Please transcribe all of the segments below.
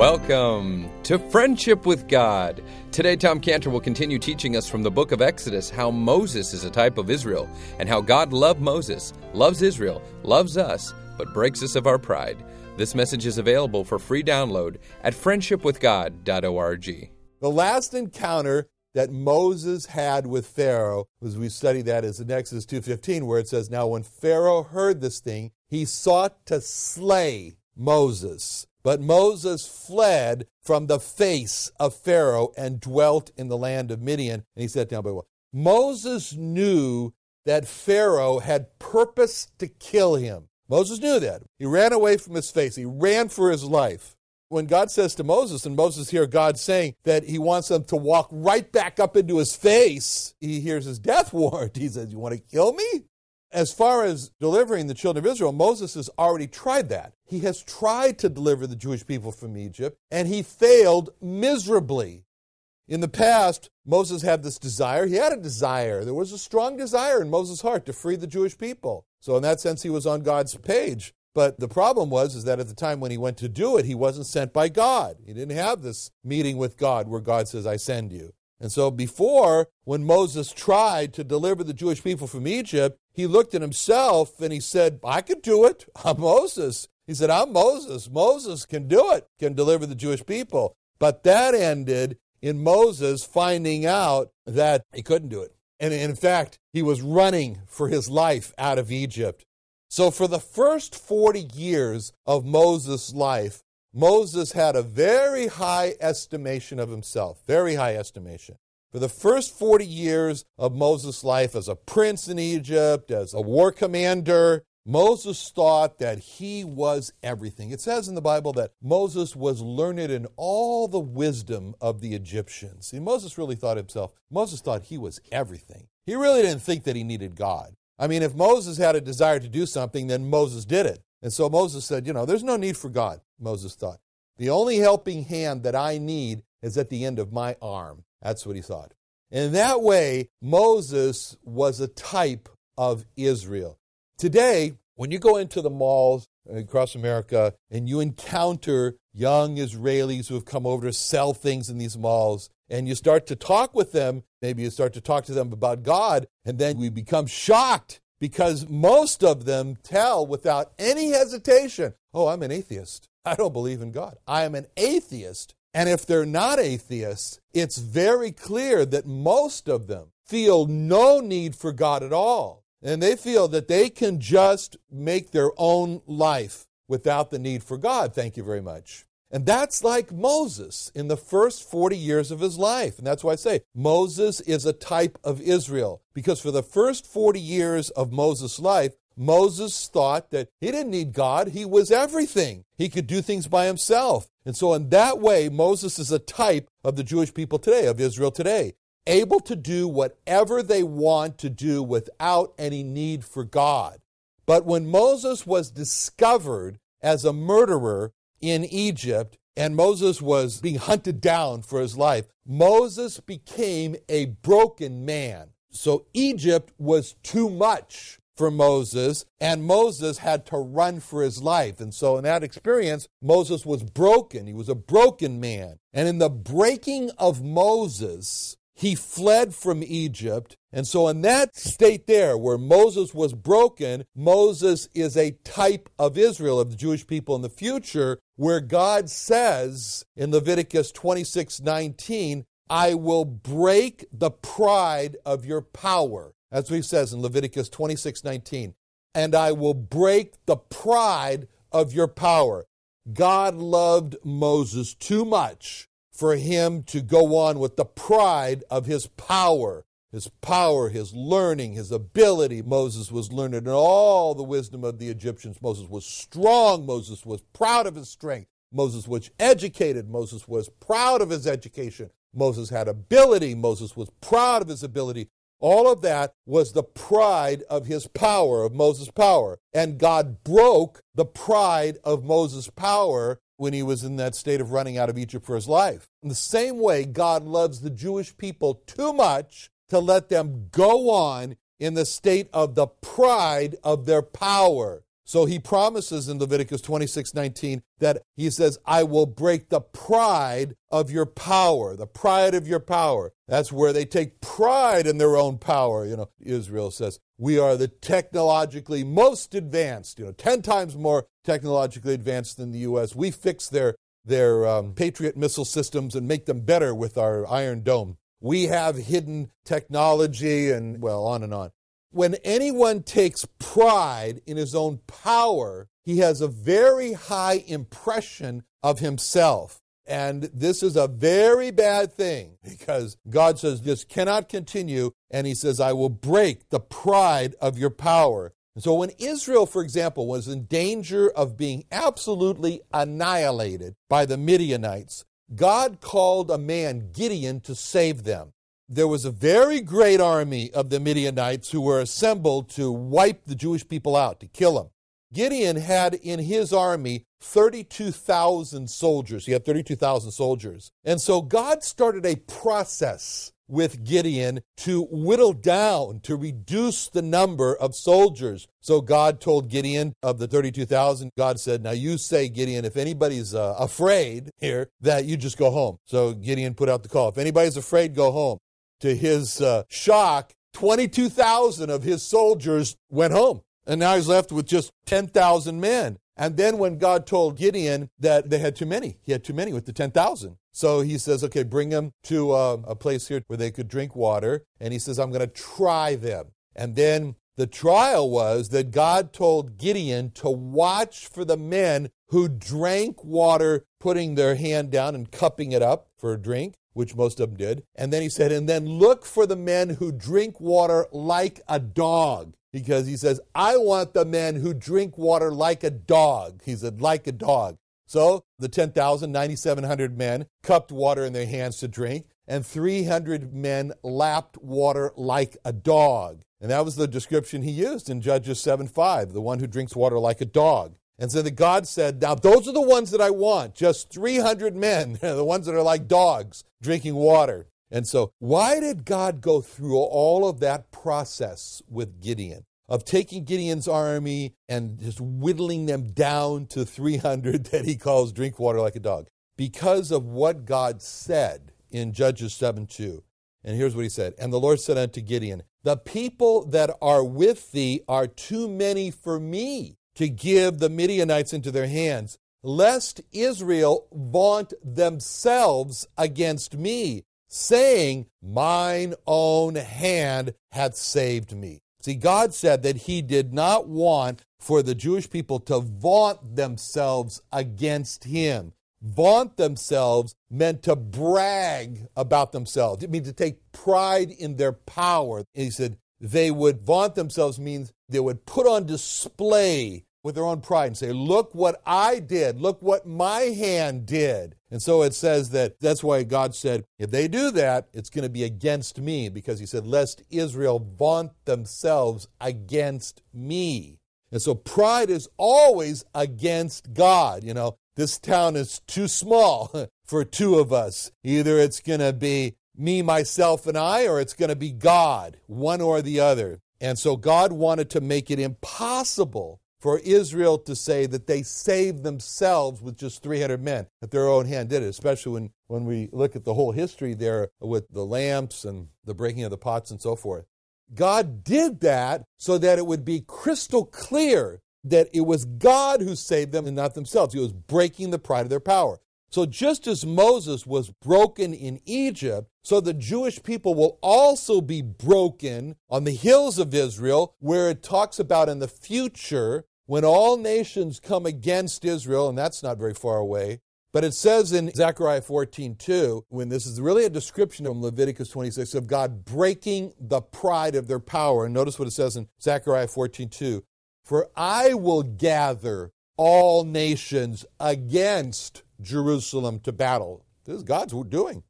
Welcome to Friendship with God. Today, Tom Cantor will continue teaching us from the book of Exodus how Moses is a type of Israel and how God loved Moses, loves Israel, loves us, but breaks us of our pride. This message is available for free download at friendshipwithgod.org. The last encounter that Moses had with Pharaoh, as we study that, is in Exodus 2.15, where it says, Now when Pharaoh heard this thing, he sought to slay Moses. But Moses fled from the face of Pharaoh and dwelt in the land of Midian. And he sat down by the well. Moses knew that Pharaoh had purpose to kill him. Moses knew that. He ran away from his face. He ran for his life. When God says to Moses, and Moses hears God saying that he wants him to walk right back up into his face, he hears his death warrant. He says, You want to kill me? As far as delivering the children of Israel, Moses has already tried that. He has tried to deliver the Jewish people from Egypt, and he failed miserably. In the past, Moses had this desire. He had a desire. There was a strong desire in Moses' heart to free the Jewish people. So, in that sense, he was on God's page. But the problem was is that at the time when he went to do it, he wasn't sent by God. He didn't have this meeting with God where God says, I send you. And so before, when Moses tried to deliver the Jewish people from Egypt, he looked at himself and he said, I could do it. I'm Moses. He said, I'm Moses. Moses can do it, can deliver the Jewish people. But that ended in Moses finding out that he couldn't do it. And in fact, he was running for his life out of Egypt. So for the first 40 years of Moses' life, Moses had a very high estimation of himself, very high estimation. For the first 40 years of Moses' life as a prince in Egypt, as a war commander, Moses thought that he was everything. It says in the Bible that Moses was learned in all the wisdom of the Egyptians. See, Moses really thought himself, Moses thought he was everything. He really didn't think that he needed God. I mean, if Moses had a desire to do something, then Moses did it. And so Moses said, You know, there's no need for God, Moses thought. The only helping hand that I need is at the end of my arm. That's what he thought. In that way, Moses was a type of Israel. Today, when you go into the malls across America and you encounter young Israelis who have come over to sell things in these malls, and you start to talk with them, maybe you start to talk to them about God, and then we become shocked because most of them tell without any hesitation, Oh, I'm an atheist. I don't believe in God. I am an atheist. And if they're not atheists, it's very clear that most of them feel no need for God at all. And they feel that they can just make their own life without the need for God. Thank you very much. And that's like Moses in the first 40 years of his life. And that's why I say Moses is a type of Israel. Because for the first 40 years of Moses' life, Moses thought that he didn't need God. He was everything. He could do things by himself. And so, in that way, Moses is a type of the Jewish people today, of Israel today, able to do whatever they want to do without any need for God. But when Moses was discovered as a murderer in Egypt, and Moses was being hunted down for his life, Moses became a broken man. So Egypt was too much for Moses, and Moses had to run for his life. And so, in that experience, Moses was broken. He was a broken man. And in the breaking of Moses, he fled from Egypt. And so, in that state there where Moses was broken, Moses is a type of Israel, of the Jewish people in the future, where God says in Leviticus 26 19, I will break the pride of your power. That's what he says in Leviticus 26 19. And I will break the pride of your power. God loved Moses too much for him to go on with the pride of his power. His power, his learning, his ability. Moses was learned in all the wisdom of the Egyptians. Moses was strong. Moses was proud of his strength. Moses was educated. Moses was proud of his education. Moses had ability. Moses was proud of his ability. All of that was the pride of his power, of Moses' power. And God broke the pride of Moses' power when he was in that state of running out of Egypt for his life. In the same way, God loves the Jewish people too much to let them go on in the state of the pride of their power. So he promises in Leviticus 26 19 that he says, I will break the pride of your power, the pride of your power. That's where they take pride in their own power. You know, Israel says, we are the technologically most advanced, you know, 10 times more technologically advanced than the U.S. We fix their, their um, Patriot missile systems and make them better with our Iron Dome. We have hidden technology and, well, on and on. When anyone takes pride in his own power, he has a very high impression of himself. And this is a very bad thing because God says this cannot continue. And he says, I will break the pride of your power. And so when Israel, for example, was in danger of being absolutely annihilated by the Midianites, God called a man, Gideon, to save them there was a very great army of the Midianites who were assembled to wipe the Jewish people out, to kill them. Gideon had in his army 32,000 soldiers. He had 32,000 soldiers. And so God started a process with Gideon to whittle down, to reduce the number of soldiers. So God told Gideon of the 32,000, God said, Now you say, Gideon, if anybody's uh, afraid here, that you just go home. So Gideon put out the call. If anybody's afraid, go home to his uh, shock, 22,000 of his soldiers went home. And now he's left with just 10,000 men. And then when God told Gideon that they had too many, he had too many with the 10,000. So he says, okay, bring them to uh, a place here where they could drink water. And he says, I'm going to try them. And then the trial was that God told Gideon to watch for the men who drank water, putting their hand down and cupping it up for a drink which most of them did. And then he said, and then look for the men who drink water like a dog. Because he says, I want the men who drink water like a dog. He said, like a dog. So the 10,000, 9,700 men cupped water in their hands to drink, and 300 men lapped water like a dog. And that was the description he used in Judges 7 5, the one who drinks water like a dog. And so the God said, Now those are the ones that I want, just 300 men, the ones that are like dogs drinking water. And so, why did God go through all of that process with Gideon? Of taking Gideon's army and just whittling them down to 300 that he calls drink water like a dog. Because of what God said in Judges 7 2. And here's what he said And the Lord said unto Gideon, The people that are with thee are too many for me to give the Midianites into their hands, lest Israel vaunt themselves against me, saying, Mine own hand hath saved me. See, God said that He did not want for the Jewish people to vaunt themselves against Him. Vaunt themselves meant to brag about themselves. It means to take pride in their power. And he said they would vaunt themselves means they would put on display with their own pride and say, Look what I did. Look what my hand did. And so it says that that's why God said, If they do that, it's going to be against me, because He said, Lest Israel vaunt themselves against me. And so pride is always against God. You know, this town is too small for two of us. Either it's going to be me, myself, and I, or it's going to be God, one or the other. And so God wanted to make it impossible for Israel to say that they saved themselves with just 300 men, that their own hand did it, especially when, when we look at the whole history there with the lamps and the breaking of the pots and so forth. God did that so that it would be crystal clear that it was God who saved them and not themselves. He was breaking the pride of their power. So, just as Moses was broken in Egypt, so the Jewish people will also be broken on the hills of Israel, where it talks about in the future when all nations come against Israel, and that's not very far away, but it says in Zechariah 14, 2, when this is really a description of Leviticus 26 of God breaking the pride of their power. And notice what it says in Zechariah 14, 2. For I will gather all nations against Jerusalem to battle. This is God's doing.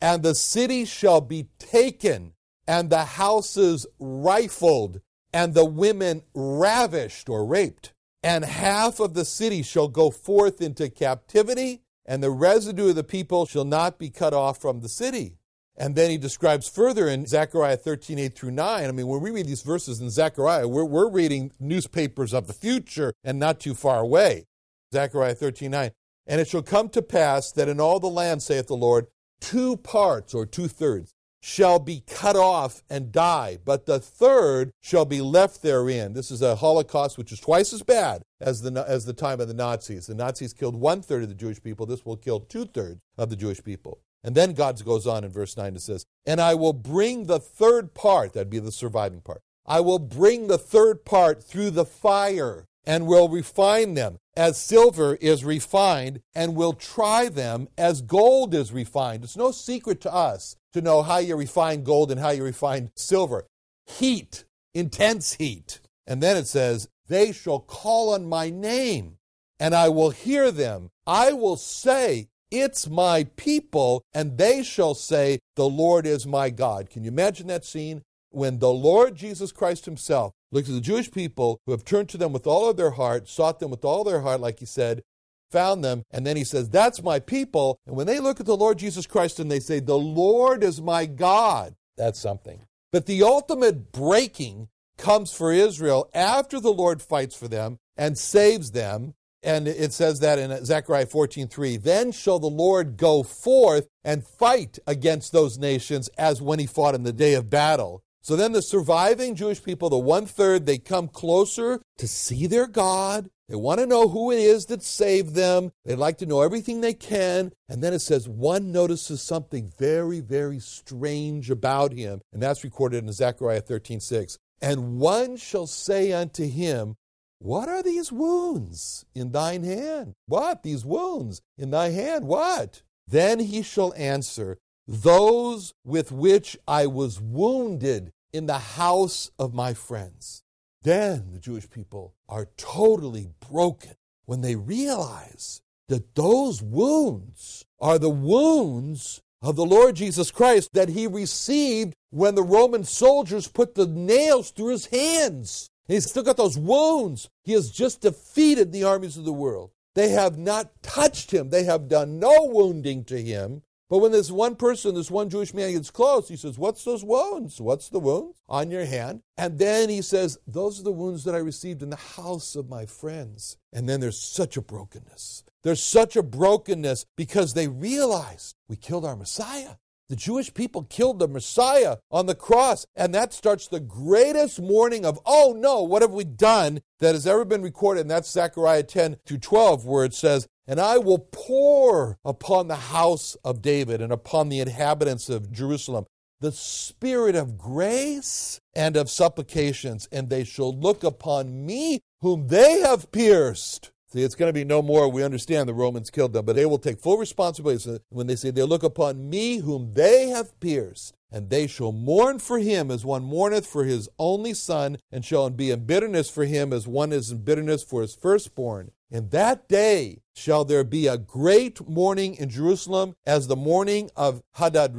And the city shall be taken, and the houses rifled, and the women ravished or raped. And half of the city shall go forth into captivity, and the residue of the people shall not be cut off from the city. And then he describes further in Zechariah 13, 8 through 9. I mean, when we read these verses in Zechariah, we're, we're reading newspapers of the future and not too far away. Zechariah 13, 9. And it shall come to pass that in all the land, saith the Lord, two parts or two thirds shall be cut off and die, but the third shall be left therein. This is a Holocaust which is twice as bad as the, as the time of the Nazis. The Nazis killed one third of the Jewish people. This will kill two thirds of the Jewish people. And then God goes on in verse 9 and says, And I will bring the third part, that'd be the surviving part. I will bring the third part through the fire and will refine them as silver is refined and will try them as gold is refined. It's no secret to us to know how you refine gold and how you refine silver. Heat, intense heat. And then it says, They shall call on my name, and I will hear them. I will say, It's my people, and they shall say, The Lord is my God. Can you imagine that scene? When the Lord Jesus Christ Himself looks at the Jewish people who have turned to them with all of their heart, sought them with all their heart, like He said, found them, and then he says, That's my people. And when they look at the Lord Jesus Christ and they say, The Lord is my God, that's something. But the ultimate breaking comes for Israel after the Lord fights for them and saves them. And it says that in Zechariah 14:3, then shall the Lord go forth and fight against those nations as when he fought in the day of battle. So then the surviving Jewish people, the one third, they come closer to see their God they want to know who it is that saved them. They'd like to know everything they can. And then it says one notices something very, very strange about him. And that's recorded in Zechariah 13 6. And one shall say unto him, What are these wounds in thine hand? What? These wounds in thy hand? What? Then he shall answer, Those with which I was wounded in the house of my friends. Then the Jewish people are totally broken when they realize that those wounds are the wounds of the Lord Jesus Christ that he received when the Roman soldiers put the nails through his hands. He's still got those wounds. He has just defeated the armies of the world. They have not touched him, they have done no wounding to him. But when this one person, this one Jewish man gets close, he says, What's those wounds? What's the wounds on your hand? And then he says, Those are the wounds that I received in the house of my friends. And then there's such a brokenness. There's such a brokenness because they realized we killed our Messiah. The Jewish people killed the Messiah on the cross, and that starts the greatest mourning of, oh no, what have we done that has ever been recorded? And that's Zechariah 10 to 12, where it says, And I will pour upon the house of David and upon the inhabitants of Jerusalem the spirit of grace and of supplications, and they shall look upon me whom they have pierced See, it's going to be no more. We understand the Romans killed them, but they will take full responsibility when they say, They look upon me whom they have pierced, and they shall mourn for him as one mourneth for his only son, and shall be in bitterness for him as one is in bitterness for his firstborn. In that day shall there be a great mourning in Jerusalem, as the mourning of Hadad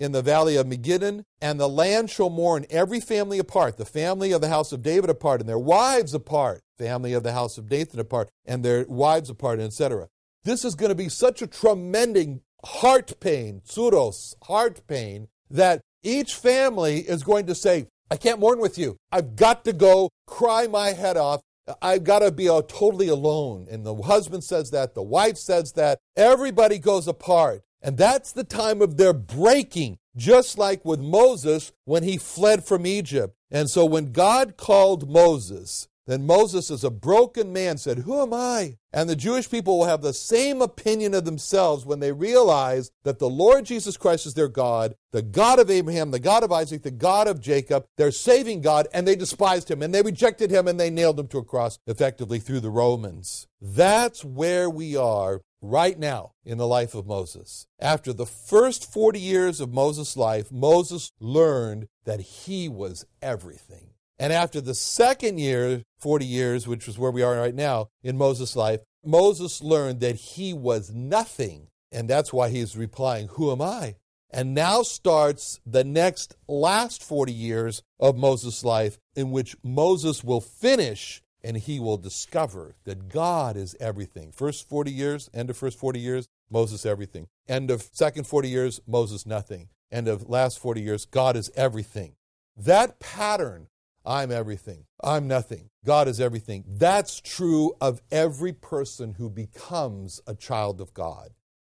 in the valley of Megiddon, and the land shall mourn every family apart, the family of the house of David apart, and their wives apart, family of the house of Nathan apart, and their wives apart, etc. This is going to be such a tremendous heart pain, tsuros, heart pain, that each family is going to say, I can't mourn with you. I've got to go cry my head off. I've got to be uh, totally alone. And the husband says that, the wife says that. Everybody goes apart. And that's the time of their breaking, just like with Moses when he fled from Egypt. And so when God called Moses, then Moses, as a broken man, said, Who am I? And the Jewish people will have the same opinion of themselves when they realize that the Lord Jesus Christ is their God, the God of Abraham, the God of Isaac, the God of Jacob, their saving God, and they despised him and they rejected him and they nailed him to a cross effectively through the Romans. That's where we are right now in the life of Moses. After the first 40 years of Moses' life, Moses learned that he was everything. And after the second year, 40 years, which is where we are right now in Moses' life, Moses learned that he was nothing. And that's why he's replying, Who am I? And now starts the next last 40 years of Moses' life, in which Moses will finish and he will discover that God is everything. First 40 years, end of first 40 years, Moses everything. End of second 40 years, Moses nothing. and of last 40 years, God is everything. That pattern, I'm everything, I'm nothing, God is everything, that's true of every person who becomes a child of God.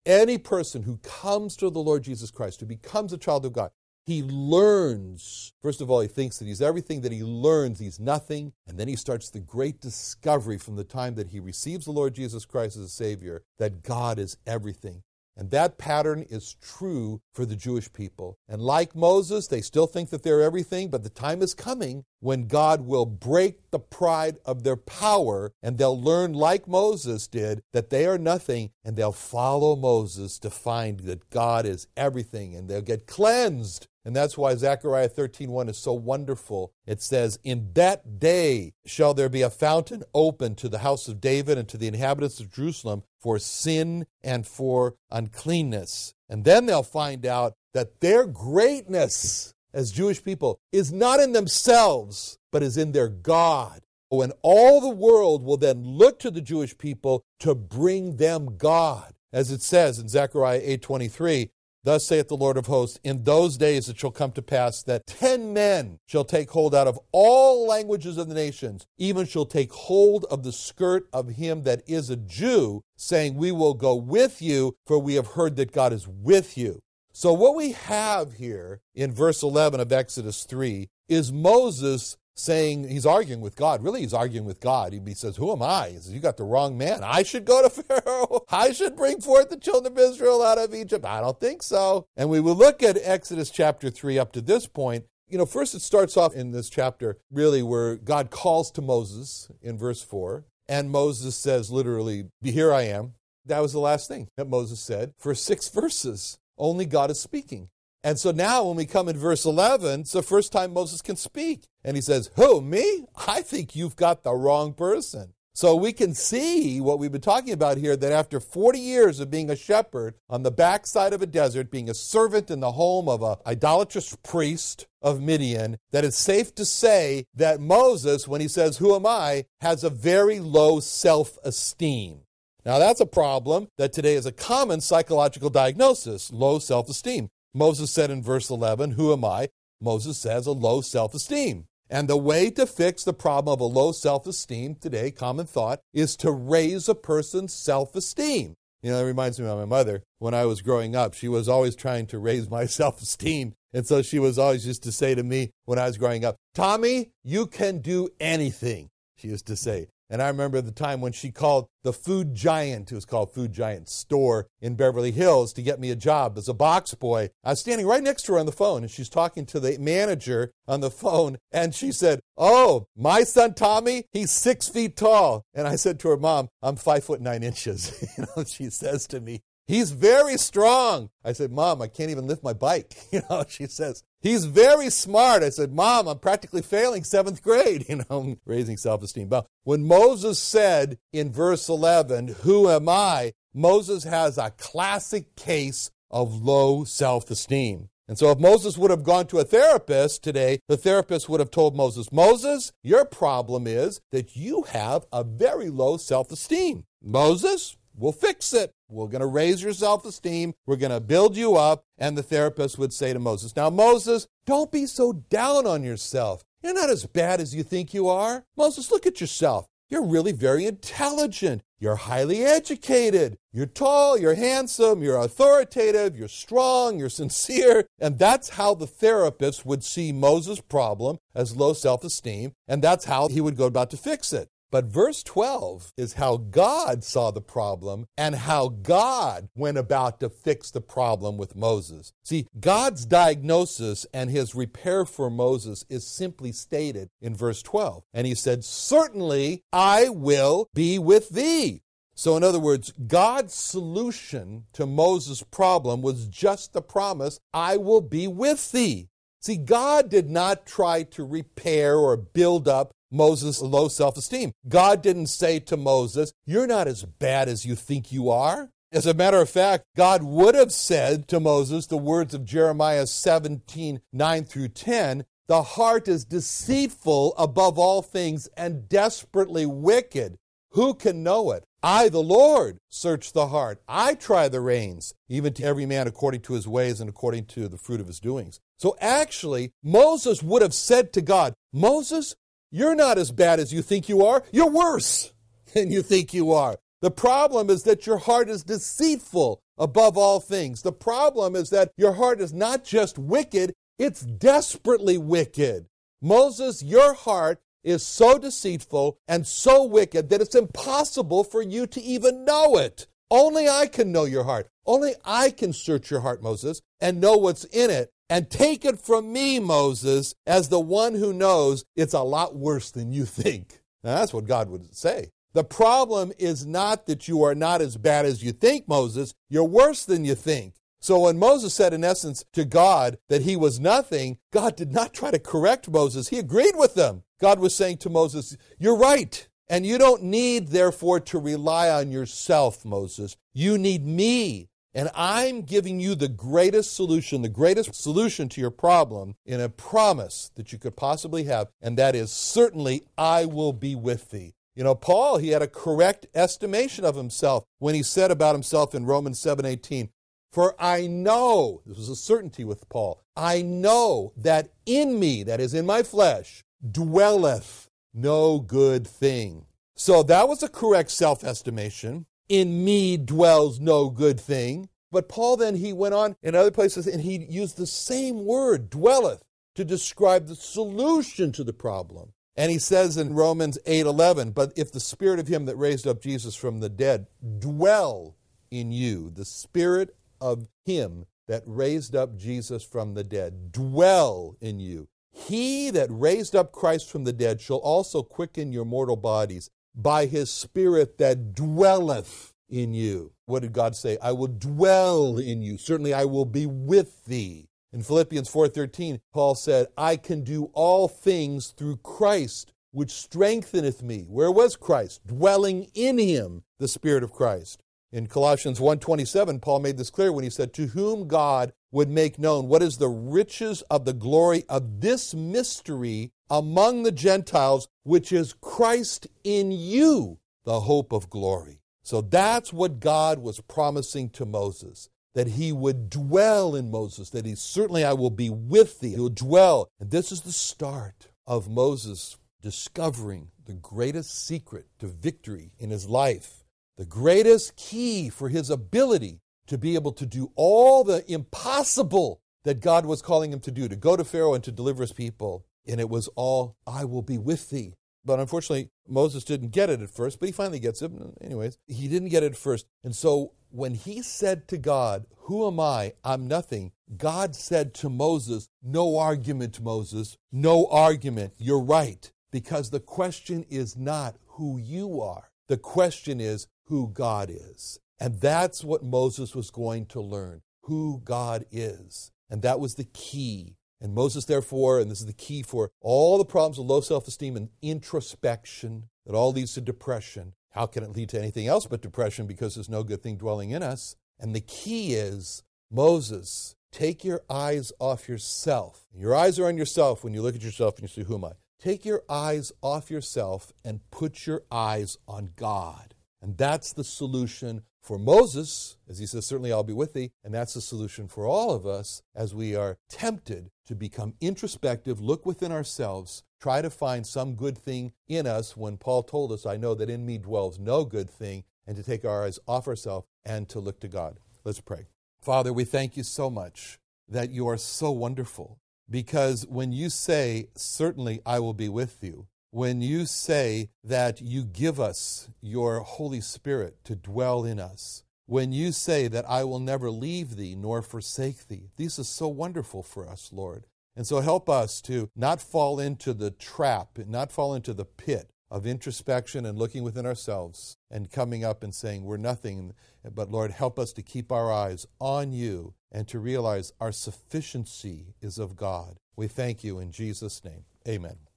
Any person who comes to the Lord Jesus Christ, who becomes a child of God, he learns. First of all, he thinks that he's everything, that he learns he's nothing. And then he starts the great discovery from the time that he receives the Lord Jesus Christ as a Savior that God is everything. And that pattern is true for the Jewish people. And like Moses, they still think that they're everything, but the time is coming when God will break the pride of their power and they'll learn, like Moses did, that they are nothing and they'll follow Moses to find that God is everything and they'll get cleansed and that's why Zechariah 13:1 is so wonderful. It says, "In that day shall there be a fountain open to the house of David and to the inhabitants of Jerusalem for sin and for uncleanness." And then they'll find out that their greatness as Jewish people is not in themselves, but is in their God. When all the world will then look to the Jewish people to bring them God. As it says in Zechariah 8:23, Thus saith the Lord of hosts, in those days it shall come to pass that ten men shall take hold out of all languages of the nations, even shall take hold of the skirt of him that is a Jew, saying, We will go with you, for we have heard that God is with you. So, what we have here in verse 11 of Exodus 3 is Moses saying he's arguing with God. Really, he's arguing with God. He says, Who am I? He says, You got the wrong man. I should go to Pharaoh. I should bring forth the children of Israel out of Egypt. I don't think so. And we will look at Exodus chapter 3 up to this point. You know, first it starts off in this chapter, really, where God calls to Moses in verse 4. And Moses says, literally, Here I am. That was the last thing that Moses said for six verses. Only God is speaking. And so now when we come in verse 11, it's the first time Moses can speak. And he says, Who, me? I think you've got the wrong person. So we can see what we've been talking about here that after 40 years of being a shepherd on the backside of a desert, being a servant in the home of an idolatrous priest of Midian, that it's safe to say that Moses, when he says, Who am I, has a very low self esteem. Now, that's a problem that today is a common psychological diagnosis low self esteem. Moses said in verse 11, Who am I? Moses says a low self esteem. And the way to fix the problem of a low self esteem today, common thought, is to raise a person's self esteem. You know, it reminds me of my mother. When I was growing up, she was always trying to raise my self esteem. And so she was always used to say to me when I was growing up, Tommy, you can do anything, she used to say. And I remember the time when she called the Food Giant, it was called Food Giant store in Beverly Hills, to get me a job as a box boy. I was standing right next to her on the phone, and she's talking to the manager on the phone, and she said, Oh, my son Tommy, he's six feet tall. And I said to her, Mom, I'm five foot nine inches. you know, she says to me, He's very strong. I said, Mom, I can't even lift my bike. You know, she says, He's very smart. I said, Mom, I'm practically failing seventh grade, you know, raising self esteem. But when Moses said in verse 11, Who am I? Moses has a classic case of low self esteem. And so, if Moses would have gone to a therapist today, the therapist would have told Moses, Moses, your problem is that you have a very low self esteem. Moses, we'll fix it. We're going to raise your self esteem. We're going to build you up. And the therapist would say to Moses, Now, Moses, don't be so down on yourself. You're not as bad as you think you are. Moses, look at yourself. You're really very intelligent. You're highly educated. You're tall. You're handsome. You're authoritative. You're strong. You're sincere. And that's how the therapist would see Moses' problem as low self esteem. And that's how he would go about to fix it. But verse 12 is how God saw the problem and how God went about to fix the problem with Moses. See, God's diagnosis and his repair for Moses is simply stated in verse 12. And he said, Certainly I will be with thee. So, in other words, God's solution to Moses' problem was just the promise, I will be with thee. See, God did not try to repair or build up Moses' low self esteem. God didn't say to Moses, You're not as bad as you think you are. As a matter of fact, God would have said to Moses the words of Jeremiah 17 9 through 10 The heart is deceitful above all things and desperately wicked. Who can know it? I, the Lord, search the heart. I try the reins, even to every man according to his ways and according to the fruit of his doings. So actually, Moses would have said to God, Moses, you're not as bad as you think you are. You're worse than you think you are. The problem is that your heart is deceitful above all things. The problem is that your heart is not just wicked, it's desperately wicked. Moses, your heart is so deceitful and so wicked that it's impossible for you to even know it. Only I can know your heart. Only I can search your heart, Moses, and know what's in it. And take it from me, Moses, as the one who knows it's a lot worse than you think. Now, that's what God would say. The problem is not that you are not as bad as you think, Moses. You're worse than you think. So when Moses said, in essence, to God that he was nothing, God did not try to correct Moses. He agreed with them. God was saying to Moses, You're right. And you don't need, therefore, to rely on yourself, Moses. You need me. And I'm giving you the greatest solution, the greatest solution to your problem in a promise that you could possibly have. And that is certainly, I will be with thee. You know, Paul, he had a correct estimation of himself when he said about himself in Romans 7:18, "For I know, this was a certainty with Paul, I know that in me, that is in my flesh, dwelleth no good thing." So that was a correct self-estimation. In me dwells no good thing. But Paul then he went on in other places and he used the same word, dwelleth, to describe the solution to the problem. And he says in Romans 8:11, "But if the spirit of him that raised up Jesus from the dead dwell in you, the spirit of him that raised up Jesus from the dead dwell in you. He that raised up Christ from the dead shall also quicken your mortal bodies by his spirit that dwelleth in you." What did God say? "I will dwell in you. Certainly I will be with thee." In Philippians 4:13, Paul said, "I can do all things through Christ, which strengtheneth me." Where was Christ? Dwelling in him, the spirit of Christ. In Colossians 1:27, Paul made this clear when he said, "To whom God would make known what is the riches of the glory of this mystery among the Gentiles, which is Christ in you, the hope of glory." So that's what God was promising to Moses that he would dwell in Moses, that he certainly I will be with thee. He will dwell. And this is the start of Moses discovering the greatest secret to victory in his life, the greatest key for his ability to be able to do all the impossible that God was calling him to do, to go to Pharaoh and to deliver his people. And it was all, I will be with thee. But unfortunately, Moses didn't get it at first, but he finally gets it. Anyways, he didn't get it at first. And so when he said to God, Who am I? I'm nothing, God said to Moses, No argument, Moses, no argument. You're right. Because the question is not who you are, the question is who God is. And that's what Moses was going to learn who God is. And that was the key. And Moses, therefore, and this is the key for all the problems of low self esteem and introspection that all leads to depression, how can it lead to anything else but depression because there's no good thing dwelling in us? And the key is Moses, take your eyes off yourself. Your eyes are on yourself when you look at yourself and you say, Who am I? Take your eyes off yourself and put your eyes on God. And that's the solution for Moses, as he says, Certainly I'll be with thee. And that's the solution for all of us as we are tempted to become introspective, look within ourselves, try to find some good thing in us when Paul told us, I know that in me dwells no good thing, and to take our eyes off ourselves and to look to God. Let's pray. Father, we thank you so much that you are so wonderful because when you say, Certainly I will be with you, when you say that you give us your Holy Spirit to dwell in us, when you say that I will never leave thee nor forsake thee. This is so wonderful for us, Lord. And so help us to not fall into the trap, not fall into the pit of introspection and looking within ourselves and coming up and saying we're nothing. But Lord, help us to keep our eyes on you and to realize our sufficiency is of God. We thank you in Jesus' name. Amen.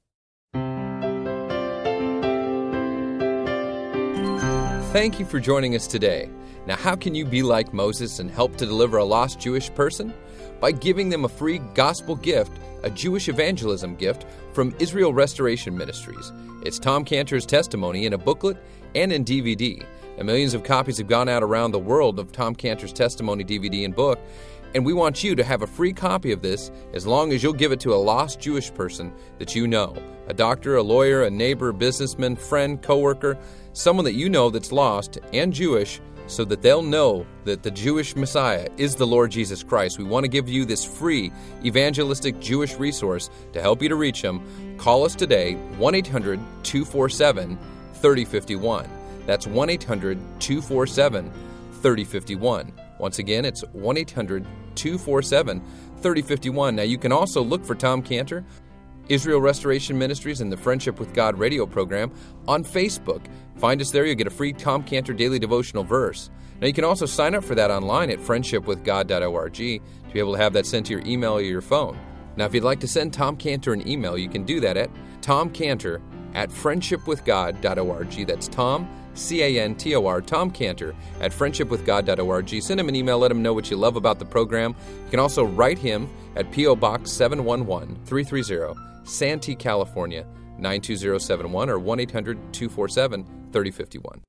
Thank you for joining us today. Now, how can you be like Moses and help to deliver a lost Jewish person? By giving them a free gospel gift, a Jewish evangelism gift from Israel Restoration Ministries. It's Tom Cantor's testimony in a booklet and in DVD. And millions of copies have gone out around the world of Tom Cantor's testimony DVD and book. And we want you to have a free copy of this as long as you'll give it to a lost Jewish person that you know a doctor, a lawyer, a neighbor, businessman, friend, coworker, someone that you know that's lost and Jewish so that they'll know that the Jewish Messiah is the Lord Jesus Christ. We want to give you this free evangelistic Jewish resource to help you to reach him. Call us today, 1 800 247 3051. That's 1 800 247 3051. Once again, it's 1 800 247 3051. Now, you can also look for Tom Cantor, Israel Restoration Ministries, and the Friendship with God radio program on Facebook. Find us there, you'll get a free Tom Cantor daily devotional verse. Now, you can also sign up for that online at friendshipwithgod.org to be able to have that sent to your email or your phone. Now, if you'd like to send Tom Cantor an email, you can do that at tomcantor at friendshipwithgod.org. That's Tom, C A N T O R, Tom Cantor at friendshipwithgod.org. Send him an email, let him know what you love about the program. You can also write him at P.O. Box 711 330, Santee, California 92071 or 1 800 247 3051.